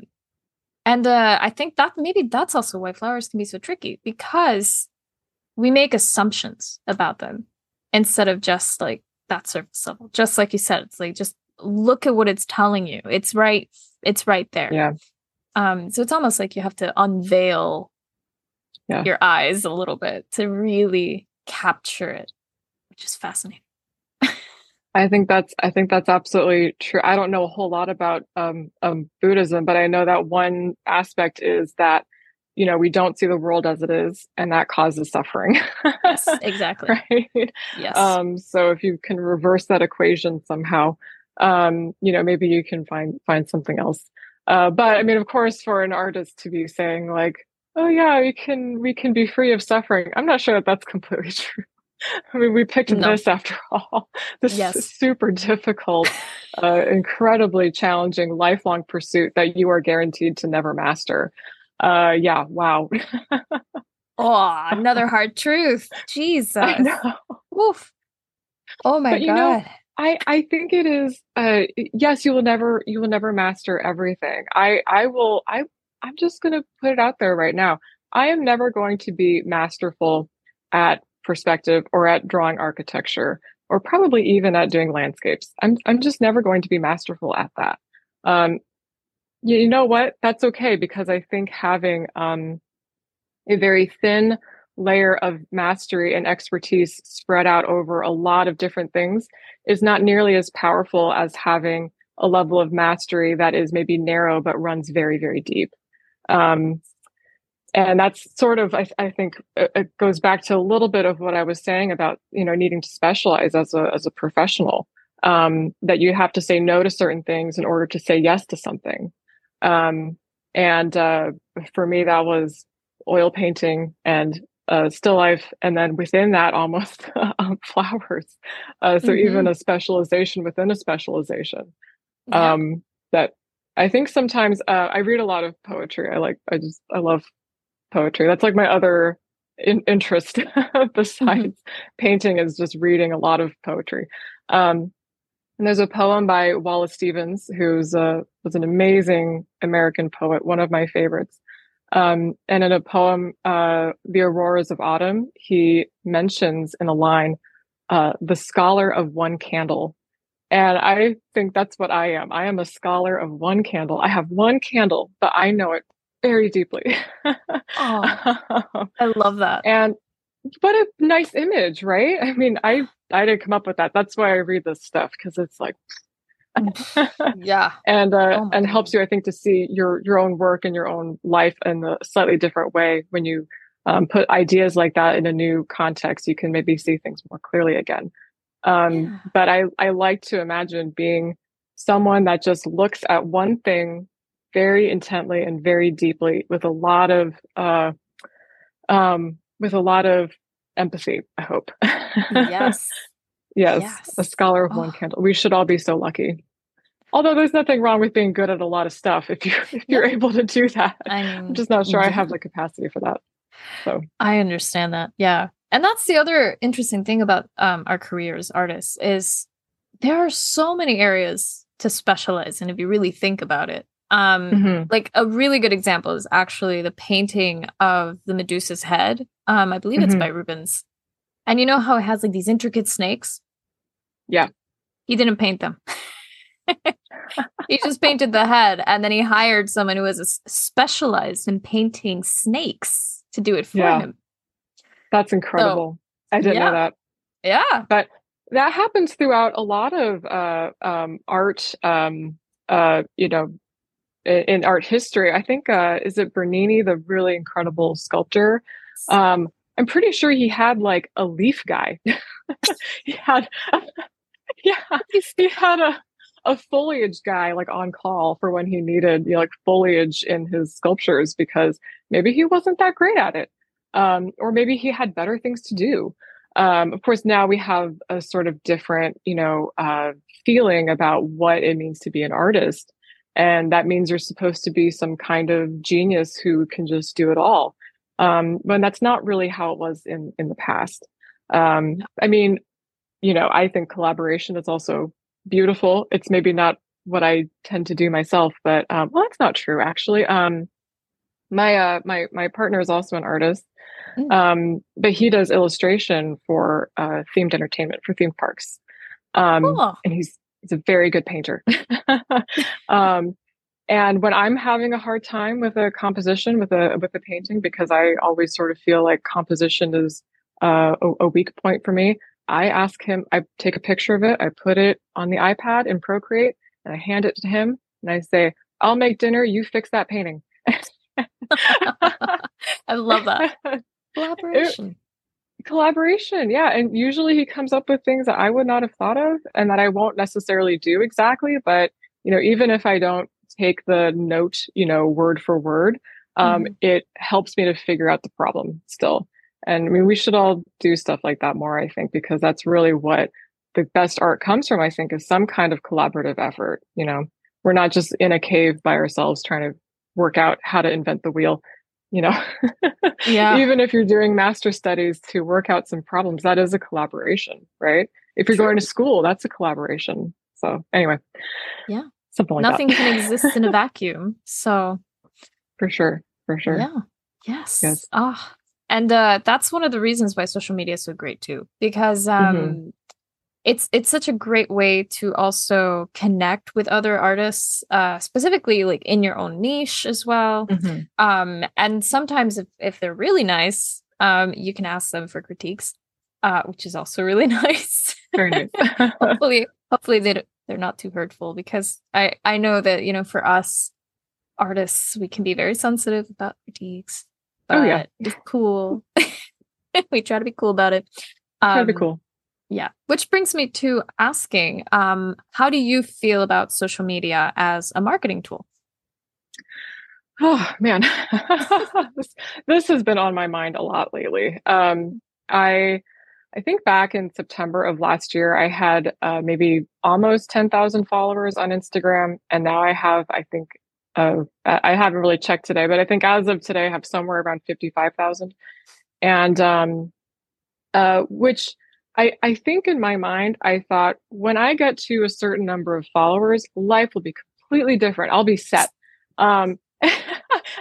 and uh i think that maybe that's also why flowers can be so tricky because we make assumptions about them instead of just like that surface level. Just like you said it's like just look at what it's telling you. It's right it's right there. Yeah. Um so it's almost like you have to unveil yeah. your eyes a little bit to really capture it which is fascinating. I think that's I think that's absolutely true. I don't know a whole lot about um, um, Buddhism, but I know that one aspect is that you know we don't see the world as it is, and that causes suffering. yes, [LAUGHS] exactly. right. Yes. Um, so if you can reverse that equation somehow, um, you know maybe you can find find something else. Uh, but I mean, of course, for an artist to be saying like, "Oh yeah, we can we can be free of suffering," I'm not sure that that's completely [LAUGHS] true. I mean, we picked no. this after [LAUGHS] all. This yes. super difficult, uh, incredibly challenging, lifelong pursuit that you are guaranteed to never master. Uh, yeah, wow. oh, [LAUGHS] another hard truth. Jesus. Woof. Oh my but, god. Know, I I think it is. Uh, yes, you will never you will never master everything. I I will. I I'm just going to put it out there right now. I am never going to be masterful at perspective or at drawing architecture or probably even at doing landscapes. I'm I'm just never going to be masterful at that. Um, you know what? That's okay because I think having um, a very thin layer of mastery and expertise spread out over a lot of different things is not nearly as powerful as having a level of mastery that is maybe narrow but runs very very deep. Um, and that's sort of I, I, think it goes back to a little bit of what I was saying about you know needing to specialize as a as a professional um, that you have to say no to certain things in order to say yes to something um, and uh, for me that was oil painting and uh, still life and then within that almost [LAUGHS] um, flowers uh, so mm-hmm. even a specialization within a specialization yeah. Um, that I think sometimes uh, I read a lot of poetry. I like I just I love poetry. That's like my other in- interest [LAUGHS] besides mm-hmm. painting is just reading a lot of poetry. Um, and there's a poem by Wallace Stevens, who's a, was an amazing American poet, one of my favorites. Um, and in a poem, uh, The Auroras of Autumn, he mentions in a line, uh, the scholar of one candle. And I think that's what I am. I am a scholar of one candle. I have one candle, but I know it very deeply. oh, [LAUGHS] I love that. And what a nice image, right? I mean, I I didn't come up with that. That's why I read this stuff because it's like [LAUGHS] yeah. And uh oh and helps you I think to see your your own work and your own life in a slightly different way when you um, put ideas like that in a new context, you can maybe see things more clearly again. Um, yeah. but I I like to imagine being someone that just looks at one thing very intently and very deeply with a lot of uh, um, with a lot of empathy. I hope. yes. [LAUGHS] yes. Yes. A scholar of oh. one candle. We should all be so lucky. Although there's nothing wrong with being good at a lot of stuff if you if you're able to do that. I'm, I'm just not sure I have the capacity for that. So I understand that. Yeah. And that's the other interesting thing about um, our careers artists is there are so many areas to specialize in if you really think about it. Um, mm-hmm. like a really good example is actually the painting of the Medusa's head. Um, I believe mm-hmm. it's by Rubens. And you know how it has like these intricate snakes? Yeah. He didn't paint them. [LAUGHS] he just painted the head and then he hired someone who was specialized in painting snakes to do it for yeah. him. That's incredible. So, I didn't yeah. know that. Yeah. But that happens throughout a lot of uh, um, art um, uh, you know in art history. I think uh, is it Bernini, the really incredible sculptor. Um, I'm pretty sure he had like a leaf guy. [LAUGHS] he had, [LAUGHS] yeah, he had a a foliage guy like on call for when he needed you know, like foliage in his sculptures because maybe he wasn't that great at it, um, or maybe he had better things to do. Um, of course, now we have a sort of different, you know, uh, feeling about what it means to be an artist. And that means you're supposed to be some kind of genius who can just do it all. Um, when that's not really how it was in, in the past. Um, I mean, you know, I think collaboration is also beautiful. It's maybe not what I tend to do myself, but um, well, that's not true actually. Um, my uh, my my partner is also an artist, mm. um, but he does illustration for uh, themed entertainment for theme parks, um, cool. and he's he's a very good painter. [LAUGHS] um, and when I'm having a hard time with a composition with a with a painting, because I always sort of feel like composition is uh, a, a weak point for me, I ask him. I take a picture of it. I put it on the iPad in Procreate, and I hand it to him, and I say, "I'll make dinner. You fix that painting." [LAUGHS] I love that [LAUGHS] collaboration. It, collaboration, yeah. And usually he comes up with things that I would not have thought of, and that I won't necessarily do exactly. But you know, even if I don't take the note, you know, word for word, um, mm-hmm. it helps me to figure out the problem still. And I mean, we should all do stuff like that more, I think, because that's really what the best art comes from, I think, is some kind of collaborative effort. You know, we're not just in a cave by ourselves trying to work out how to invent the wheel. You know, yeah. [LAUGHS] even if you're doing master studies to work out some problems, that is a collaboration, right? If you're going to school, that's a collaboration. So anyway, yeah, something like nothing that. can exist in a [LAUGHS] vacuum. So for sure, for sure. Yeah. Yes. Yes. Ah, oh, and uh, that's one of the reasons why social media is so great too, because um, mm-hmm. It's it's such a great way to also connect with other artists, uh, specifically like in your own niche as well. Mm-hmm. Um, and sometimes if if they're really nice, um, you can ask them for critiques, uh, which is also [LAUGHS] really nice. Very nice. [LAUGHS] hopefully, hopefully they they're not too hurtful because I I know that you know for us artists we can be very sensitive about critiques. But oh yeah, it's cool. [LAUGHS] we try to be cool about it. Um, try to be um, cool. Yeah, which brings me to asking, um, how do you feel about social media as a marketing tool? Oh man, [LAUGHS] this, this has been on my mind a lot lately. Um, I I think back in September of last year, I had uh, maybe almost 10,000 followers on Instagram. And now I have, I think, uh, I haven't really checked today, but I think as of today, I have somewhere around 55,000. And, um, uh, which I, I think in my mind, I thought when I get to a certain number of followers, life will be completely different. I'll be set. Um, [LAUGHS]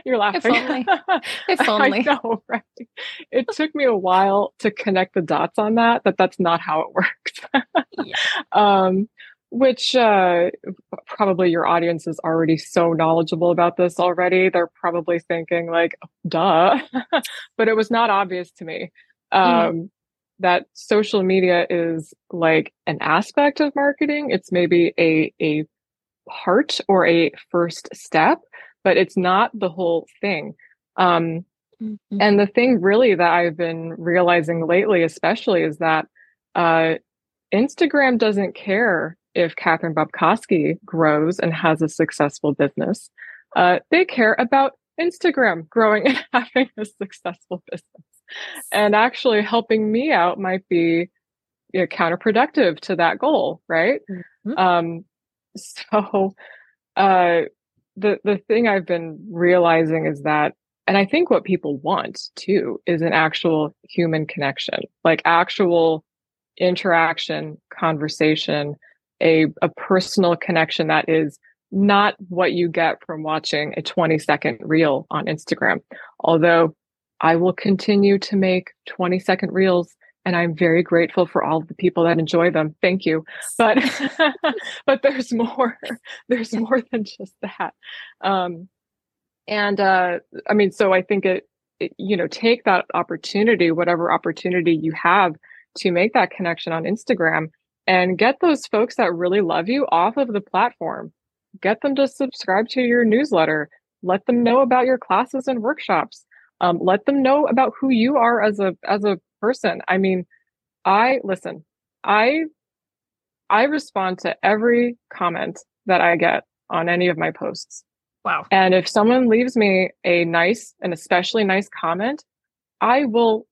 You're laughing. [LAUGHS] If only. If only. I know, right? It took me a while to connect the dots on that, that that's not how it [LAUGHS] works. yeah. um, which uh, probably your audience is already so knowledgeable about this already. They're probably thinking like, duh, but it was not obvious to me. Mm-hmm. Um, mm. That social media is like an aspect of marketing. It's maybe a, a part or a first step, but it's not the whole thing. Um, mm-hmm. And the thing really that I've been realizing lately, especially, is that uh, Instagram doesn't care if Catherine Bobkoski grows and has a successful business. Uh, they care about Instagram growing and [LAUGHS] having a successful business. And actually helping me out might be you know, counterproductive to that goal, right? Mm-hmm. Um, [LAUGHS] so uh, the the thing I've been realizing is that and I think what people want too is an actual human connection, like actual interaction, conversation, a a personal connection that is not what you get from watching a 20 second reel on Instagram. Although I will continue to make 20 second reels and I'm very grateful for all the people that enjoy them. Thank you. But [LAUGHS] but there's more. [LAUGHS] There's more than just that. Um, and uh, I mean, so I think it, it, you know, take that opportunity, whatever opportunity you have, to make that connection on Instagram, and get those folks that really love you off of the platform. Get them to subscribe to your newsletter. Let them know about your classes and workshops. Um, let them know about who you are as a as a person. I mean, I listen, I I respond to every comment that I get on any of my posts. Wow. And if someone leaves me a nice, an especially nice comment, I will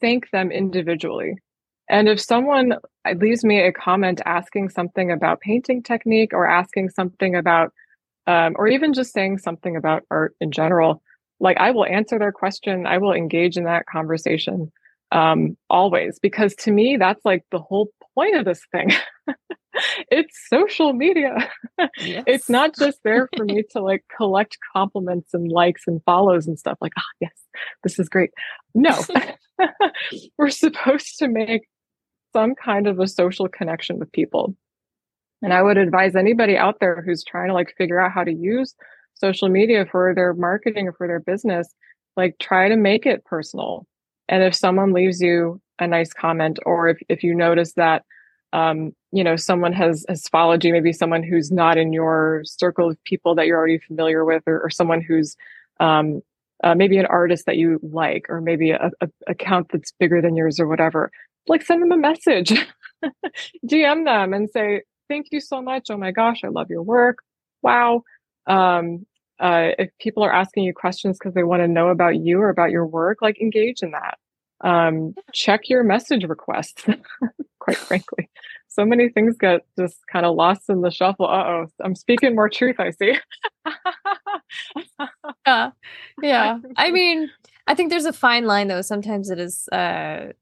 thank them individually. And if someone leaves me a comment asking something about painting technique or asking something about, um, or even just saying something about art in general, like I will answer their question. I will engage in that conversation um, always because to me that's like the whole point of this thing. [LAUGHS] it's social media. [LAUGHS] Yes. it's not just there for me [LAUGHS] to like collect compliments and likes and follows and stuff like, ah, oh, yes, this is great. No, we're supposed to make some kind of a social connection with people. And I would advise anybody out there who's trying to like figure out how to use social media for their marketing or for their business, like try to make it personal. And if someone leaves you a nice comment, or if, if you notice that, um, you know, someone has, has followed you, maybe someone who's not in your circle of people that you're already familiar with, or, or someone who's, um, uh, maybe an artist that you like, or maybe a, a account that's bigger than yours or whatever, like send them a message, [LAUGHS] DM them and say, thank you so much. Oh my gosh, I love your work. Wow. Um, uh, if people are asking you questions because they want to know about you or about your work, like engage in that. Um, check your message requests, [LAUGHS] quite frankly. So many things get just kind of lost in the shuffle. Uh oh, I'm speaking more truth, I see. [LAUGHS] yeah. Yeah. I [LAUGHS] mean, I think there's a fine line though. Sometimes it is uh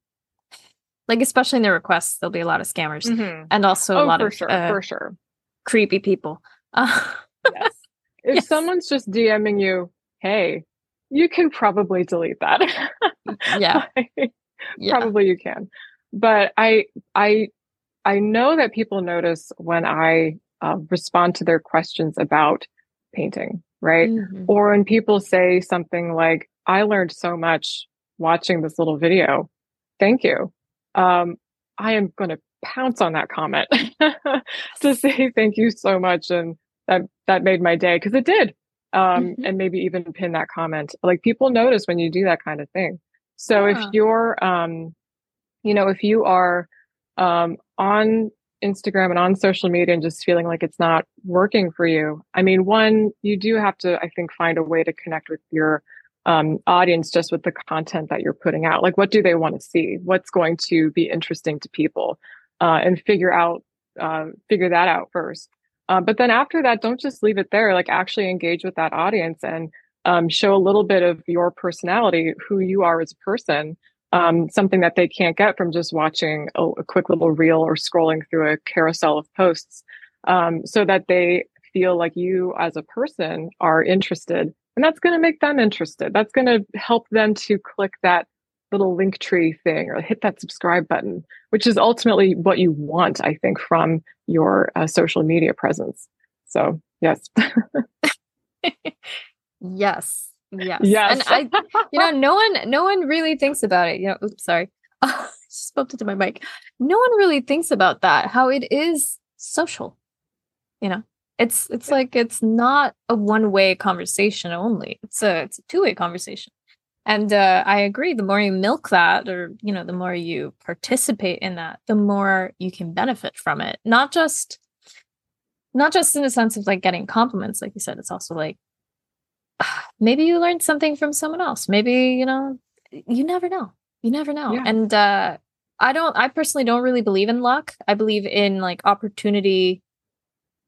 like especially in the requests, there'll be a lot of scammers mm-hmm. and also oh, a lot for of sure, uh, for sure creepy people. Uh, yes. If yes. someone's just DMing you, hey, you can probably delete that. yeah. [LAUGHS] yeah. Probably you can. But I I I know that people notice when I uh, respond to their questions about painting, right? Mm-hmm. Or when people say something like, I learned so much watching this little video. Thank you um, I am going to pounce on that comment [LAUGHS] to say thank you so much. And that, that made my day because it did. Um, mm-hmm. and maybe even pin that comment. Like people notice when you do that kind of thing. So yeah. if you're, um, you know, if you are, um, on Instagram and on social media and just feeling like it's not working for you, I mean, one, you do have to, I think, find a way to connect with your um, audience just with the content that you're putting out. Like, what do they want to see? What's going to be interesting to people? Uh, and figure out, uh, figure that out first. Uh, but then after that, don't just leave it there. Like, actually engage with that audience and um, show a little bit of your personality, who you are as a person. Um, something that they can't get from just watching a, a, quick little reel or scrolling through a carousel of posts, um, so that they feel like you as a person are interested and that's going to make them interested. That's going to help them to click that little link tree thing or hit that subscribe button, which is ultimately what you want, I think, from your uh, social media presence. So, yes. [LAUGHS] yes. Yes. Yes. And I, you know, no one, no one really thinks about it. You know, oops, sorry. [LAUGHS] I just bumped into my mic. No one really thinks about that, how it is social, you know? It's it's like it's not a one way conversation only. It's a it's a two way conversation. And uh, I agree. The more you milk that, or you know, the more you participate in that, the more you can benefit from it. Not just, not just in the sense of like getting compliments, like you said. It's also like [SIGHS] maybe you learned something from someone else. Maybe you know, you never know. You never know. Yeah. And uh, I don't. I personally don't really believe in luck. I believe in like opportunity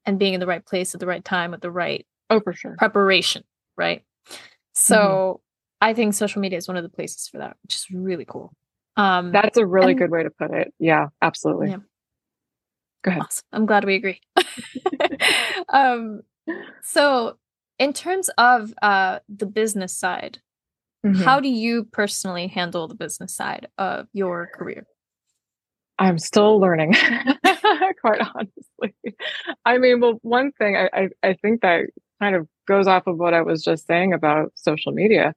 and being in the right place at the right time with the right oh for sure preparation right so mm-hmm. I think social media is one of the places for that which is really cool um that's a really and, good way to put it yeah absolutely yeah. go ahead awesome. i'm glad we agree [LAUGHS] [LAUGHS] um so in terms of uh the business side mm-hmm. how do you personally handle the business side of your career I'm still learning, [LAUGHS] quite honestly. I mean, well, one thing I, I, I, think that kind of goes off of what I was just saying about social media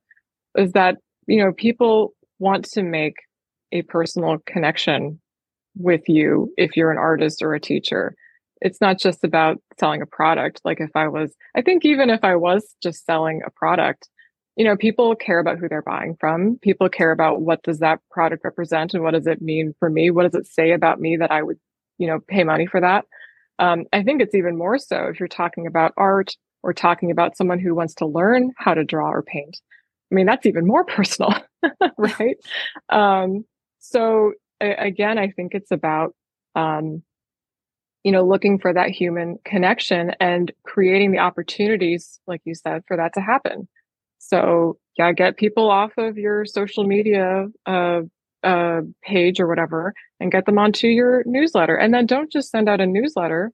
is that, you know, people want to make a personal connection with you if you're an artist or a teacher. It's not just about selling a product. Like if I was, I think even if I was just selling a product, you know people care about who they're buying from people care about what does that product represent and what does it mean for me what does it say about me that i would you know pay money for that um, i think it's even more so if you're talking about art or talking about someone who wants to learn how to draw or paint i mean that's even more [LAUGHS] personal right um, so again i think it's about um, you know looking for that human connection and creating the opportunities like you said for that to happen so yeah, get people off of your social media uh, uh, page or whatever and get them onto your newsletter. And then don't just send out a newsletter,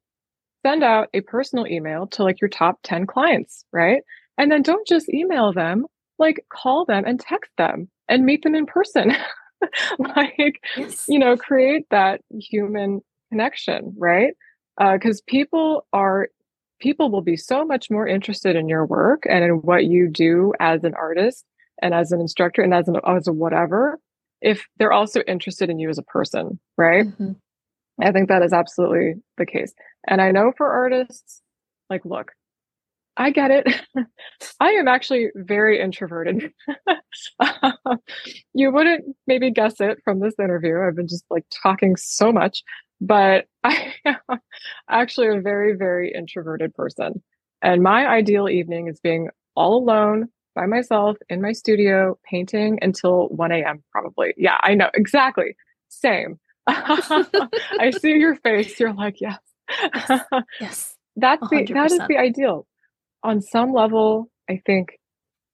send out a personal email to like your top 10 clients, right? And then don't just email them, like call them and text them and meet them in person. [LAUGHS] like, yes. you know, create that human connection, right? Because uh, people are people will be so much more interested in your work and in what you do as an artist and as an instructor and as an as a whatever if they're also interested in you as a person right mm-hmm. i think that is absolutely the case and i know for artists like look i get it [LAUGHS] i am actually very introverted [LAUGHS] you wouldn't maybe guess it from this interview i've been just like talking so much but [LAUGHS] I am actually a very, very introverted person. And my ideal evening is being all alone by myself in my studio painting until 1 a.m. probably. Yeah, I know exactly. Same. I see your face. You're like, yes. yes. yes. That's 100%. the that is the ideal. On some level, I think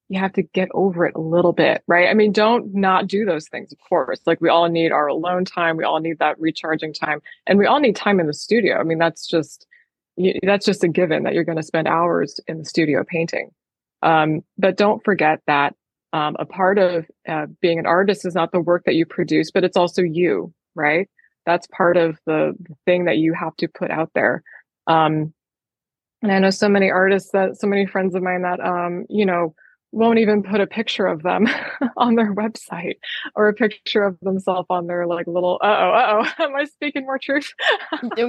you have to get over it a little bit, right? I mean, don't not do those things, of course. Like we all need our alone time, we all need that recharging time, and we all need time in the studio. I mean, that's just that's just a given that you're going to spend hours in the studio painting. Um, but don't forget that um, a part of uh, being an artist is not the work that you produce, but it's also you, right? That's part of the, the thing that you have to put out there. Um, and I know so many artists that so many friends of mine that um, you know won't even put a picture of them [LAUGHS] on their website or a picture of themselves on their like little uh oh uh oh [LAUGHS] am I speaking more truth?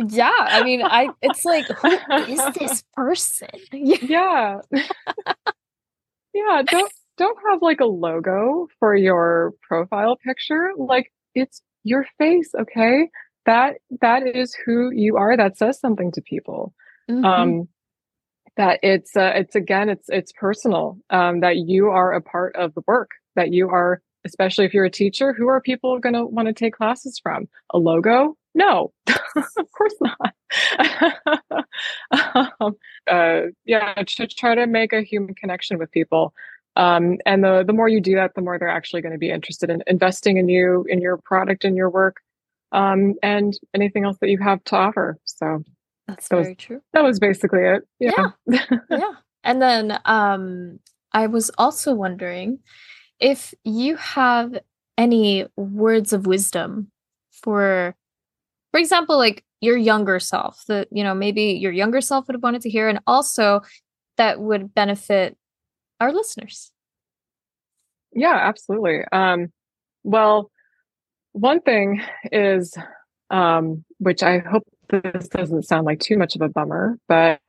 yeah, I mean I it's like who is this [LAUGHS] person? yeah. yeah, don't don't have like a logo for your profile picture. Like it's your face, okay? That that is who you are. That says something to people. Mm-hmm. Um that it's uh, it's again it's it's personal um, that you are a part of the work that you are especially if you're a teacher who are people going to want to take classes from? A logo? No [LAUGHS] of course not. [LAUGHS] Um, uh, yeah to try to make a human connection with people um, and the the more you do that the more they're actually going to be interested in investing in you in your product in your work um, and anything else that you have to offer so that's that very was, true. That was basically it. Yeah. Yeah. [LAUGHS] yeah. And then um I was also wondering if you have any words of wisdom for for example like your younger self that you know maybe your younger self would have wanted to hear and also that would benefit our listeners. Yeah, absolutely. Um well, one thing is um which I hope this doesn't sound like too much of a bummer, but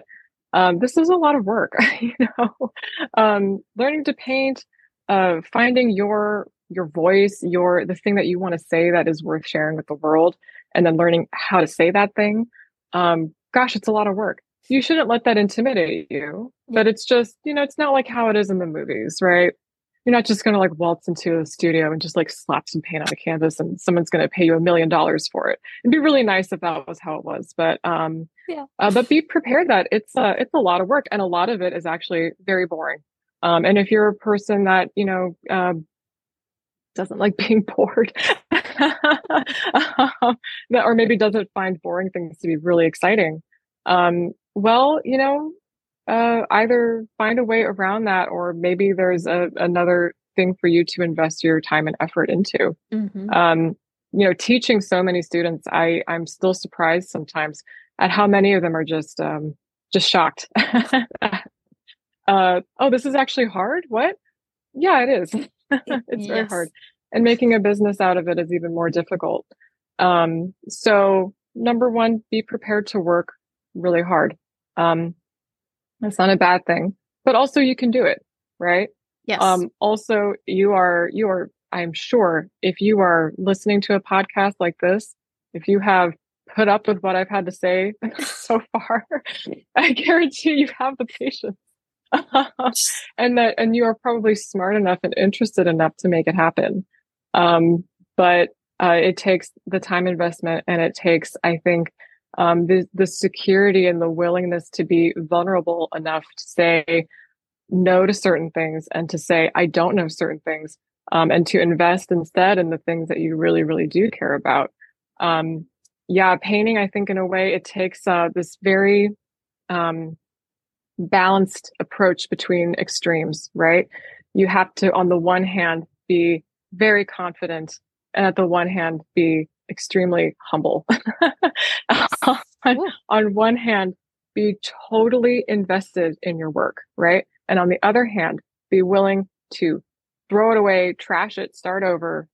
um, this is a lot of work. [LAUGHS] you know, um, learning to paint, uh, finding your your voice, your the thing that you want to say that is worth sharing with the world, and then learning how to say that thing. Um, gosh, it's a lot of work. You shouldn't let that intimidate you, but it's just you know, it's not like how it is in the movies, right? You're not just going to like waltz into a studio and just like slap some paint on a canvas and someone's going to pay you a million dollars for it. It'd be really nice if that was how it was, but um, yeah. Uh, but be prepared that it's uh, it's a lot of work and a lot of it is actually very boring. Um, and if you're a person that you know uh, doesn't like [LAUGHS] being bored, or maybe doesn't find boring things to be really exciting, um, well, you know, uh, either find a way around that or maybe there's a, another thing for you to invest your time and effort into. Mm-hmm. um, you know teaching so many students i i'm still surprised sometimes at how many of them are just um, just shocked. [LAUGHS] Uh, oh this is actually hard? What? Yeah it is. [LAUGHS] It's yes. very hard. And making a business out of it is even more difficult. Um, so number one be prepared to work really hard. Um, that's not a bad thing, but also you can do it, right? Yes. Um, also, you are, you are, I'm sure if you are listening to a podcast like this, if you have put up with what I've had to say [LAUGHS] so far, [LAUGHS] I guarantee you have the patience. [LAUGHS] and that, and you are probably smart enough and interested enough to make it happen. Um, but uh, it takes the time investment and it takes, I think, um, the, the security and the willingness to be vulnerable enough to say no to certain things and to say, I don't know certain things. um, and to invest instead in the things that you really, really do care about. Um, yeah, painting, I think in a way it takes uh, this very um, balanced approach between extremes, right? You have to, on the one hand, be very confident, and at the one hand, be extremely humble. [LAUGHS] on, on one hand, be totally invested in your work, right? And on the other hand, be willing to throw it away, trash it, start over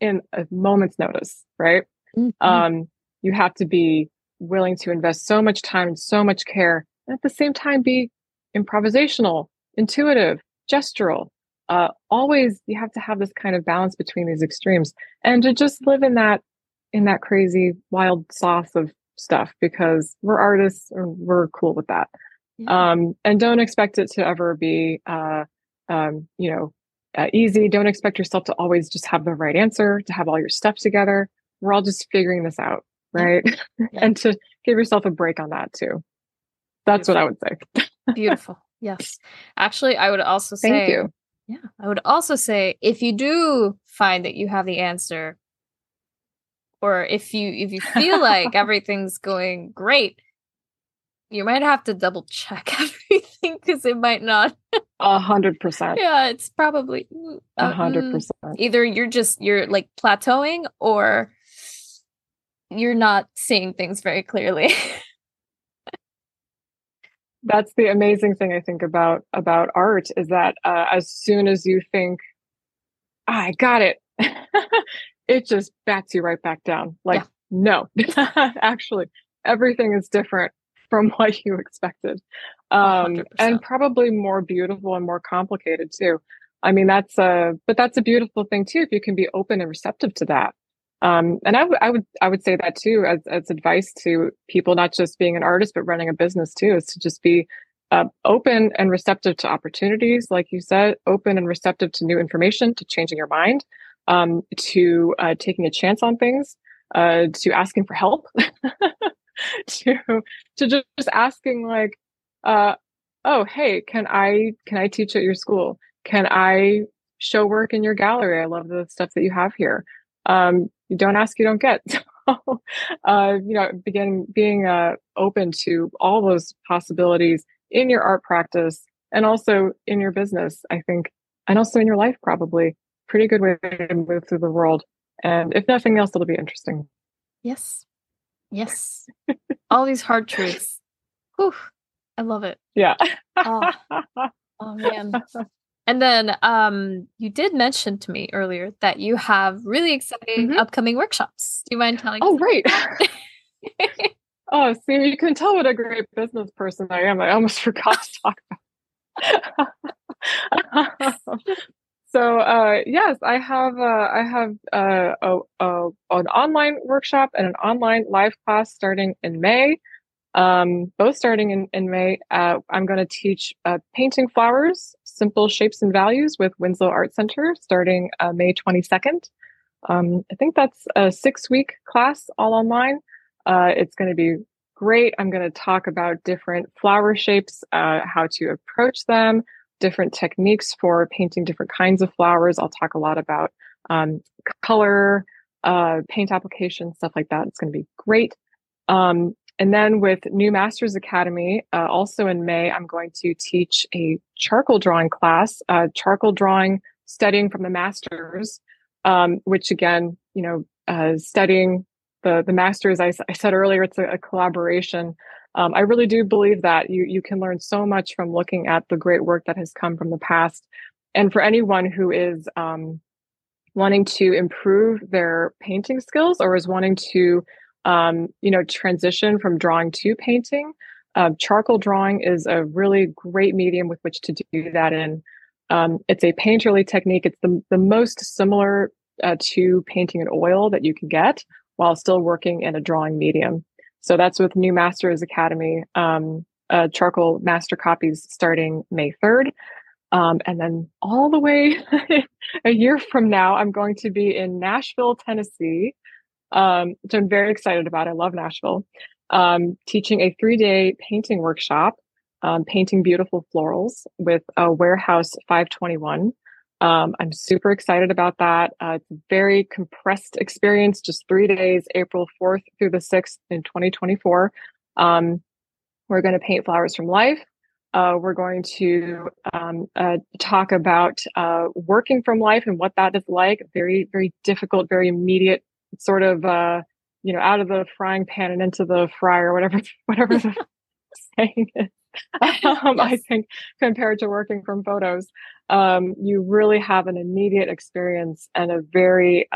in a moment's notice, right? Mm-hmm. Um, you have to be willing to invest so much time and so much care, and at the same time be improvisational, intuitive, gestural. Uh, always, you have to have this kind of balance between these extremes, and to just live in that in that crazy wild sauce of stuff because we're artists or we're cool with that. Yeah. Um, and don't expect it to ever be, uh, um, you know, uh, easy. Don't expect yourself to always just have the right answer, to have all your stuff together. We're all just figuring this out, right? Yeah. [LAUGHS] and to give yourself a break on that too. That's Beautiful. what I would say. Beautiful. Yes. Actually, I would also say, Thank you. Yeah. I would also say if you do find that you have the answer, or if you if you feel like [LAUGHS] everything's going great, you might have to double check [LAUGHS] everything because it might not. A hundred percent. Yeah, it's probably a uh, hundred mm, percent. Either you're just you're like plateauing, or you're not seeing things very clearly. [LAUGHS] That's the amazing thing I think about about art is that uh, as soon as you think, "I got it," it just bats you right back down. Like, yeah. no, [LAUGHS] [LAUGHS] actually, everything is different from [LAUGHS] what you expected. Um, and probably more beautiful and more complicated too. I mean, that's a, but that's a beautiful thing too, if you can be open and receptive to that. Um, and I, w- I would, I would say that too, as, as advice to people, not just being an artist, but running a business too, is to just be uh, open and receptive to opportunities. Like you said, open and receptive to new information, to changing your mind, um, to uh, taking a chance on things, uh, to asking for help. [LAUGHS] to to just asking like uh oh hey can i can i teach at your school? Can i show work in your gallery? I love the stuff that you have here. Um you don't ask you don't get. [LAUGHS] So uh you know begin being uh open to all those possibilities in your art practice and also in your business i think and also in your life probably pretty good way to move through the world and if nothing else it'll be interesting yes Yes. All these hard truths. Whew. I love it. Yeah. oh. oh man. And then um you did mention to me earlier that you have really exciting mm-hmm. upcoming workshops. Do you mind telling Oh right. [LAUGHS] [LAUGHS] oh, see, you can tell what a great business person I am. I almost [LAUGHS] forgot to talk about. So uh, yes, I have uh, I have uh, a, a, an online workshop and an online live class starting in May. Um, both starting in, in May. Uh, I'm going to teach uh, painting flowers, simple shapes and values with Winslow Art Center starting uh, May 22nd. Um, I think that's a six week class all online. it's going to be great. I'm going to talk about different flower shapes, how to approach them, different techniques for painting different kinds of flowers. I'll talk a lot about um, color, uh, paint application, stuff like that. It's going to be great. Um, and then with New Masters Academy, uh, also in May, I'm going to teach a charcoal drawing class, uh, charcoal drawing studying from the masters, um, which again, you know, uh, studying the the masters. I, I said earlier, it's a, a collaboration um, I really do believe that you you can learn so much from looking at the great work that has come from the past. And for anyone who is um, wanting to improve their painting skills or is wanting to um, you know transition from drawing to painting, uh, charcoal drawing is a really great medium with which to do that in. Um, it's a painterly technique. It's the the most similar uh, to painting in oil that you can get while still working in a drawing medium. So that's with New Masters Academy, um, uh, charcoal master copies starting May 3rd. Um, and then all the way [LAUGHS] a year from now, I'm going to be in Nashville, Tennessee, um, which I'm very excited about. I love Nashville. Um, teaching a three day painting workshop, um, painting beautiful florals with a Warehouse 521. Um, I'm super excited about that. Uh, it's a very compressed experience, just three days, April 4th through the 6th in 2024. Um, we're going to paint flowers from life. Uh, we're going to um, uh, talk about uh, working from life and what that is like. Very, very difficult, very immediate, sort of, uh, you know, out of the frying pan and into the fryer, whatever, [LAUGHS] whatever the [LAUGHS] saying is. [LAUGHS] Um, yes. I think compared to working from photos, um, you really have an immediate experience and a very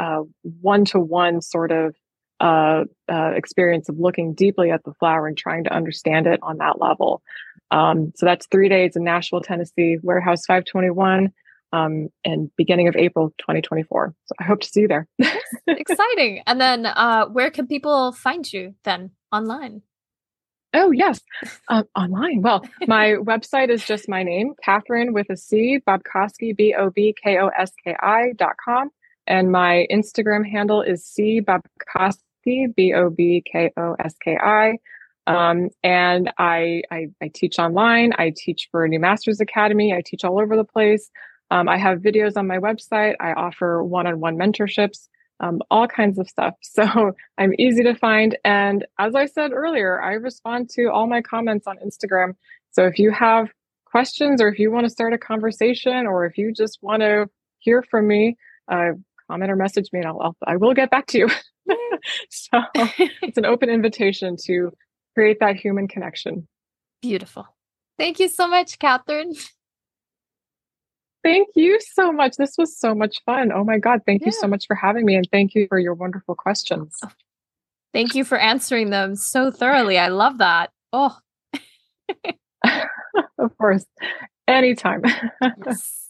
one to one sort of uh, uh, experience of looking deeply at the flower and trying to understand it on that level. Um, so that's three days in Nashville, Tennessee, Warehouse 521, um, and beginning of April 2024. So I hope to see you there. Exciting. And then uh, where can people find you then online? Oh, yes. Uh, online. Well, my [LAUGHS] website is just my name, Catherine with a C, Bobkoski, B O B K O S K I dot com. And my Instagram handle is C Bobkoski, B O B K O S K I. Um, and I, I, I, teach online. I teach for a New Masters Academy. I teach all over the place. Um, I have videos on my website. I offer one-on-one mentorships, um, all kinds of stuff. [LAUGHS] So I'm easy to find. And as I said earlier, I respond to all my comments on Instagram. So if you have questions or if you want to start a conversation or if you just want to hear from me, uh, comment or message me and I'll, I'll I will get back to you. [LAUGHS] [LAUGHS] so it's an open invitation to create that human connection. Beautiful. Thank you so much, Catherine. Thank you so much. This was so much fun. Oh my God. Thank yeah. you so much for having me and thank you for your wonderful questions. Oh, thank you for answering them so thoroughly. I love that. Oh, [LAUGHS] [LAUGHS] of course. Anytime. yes.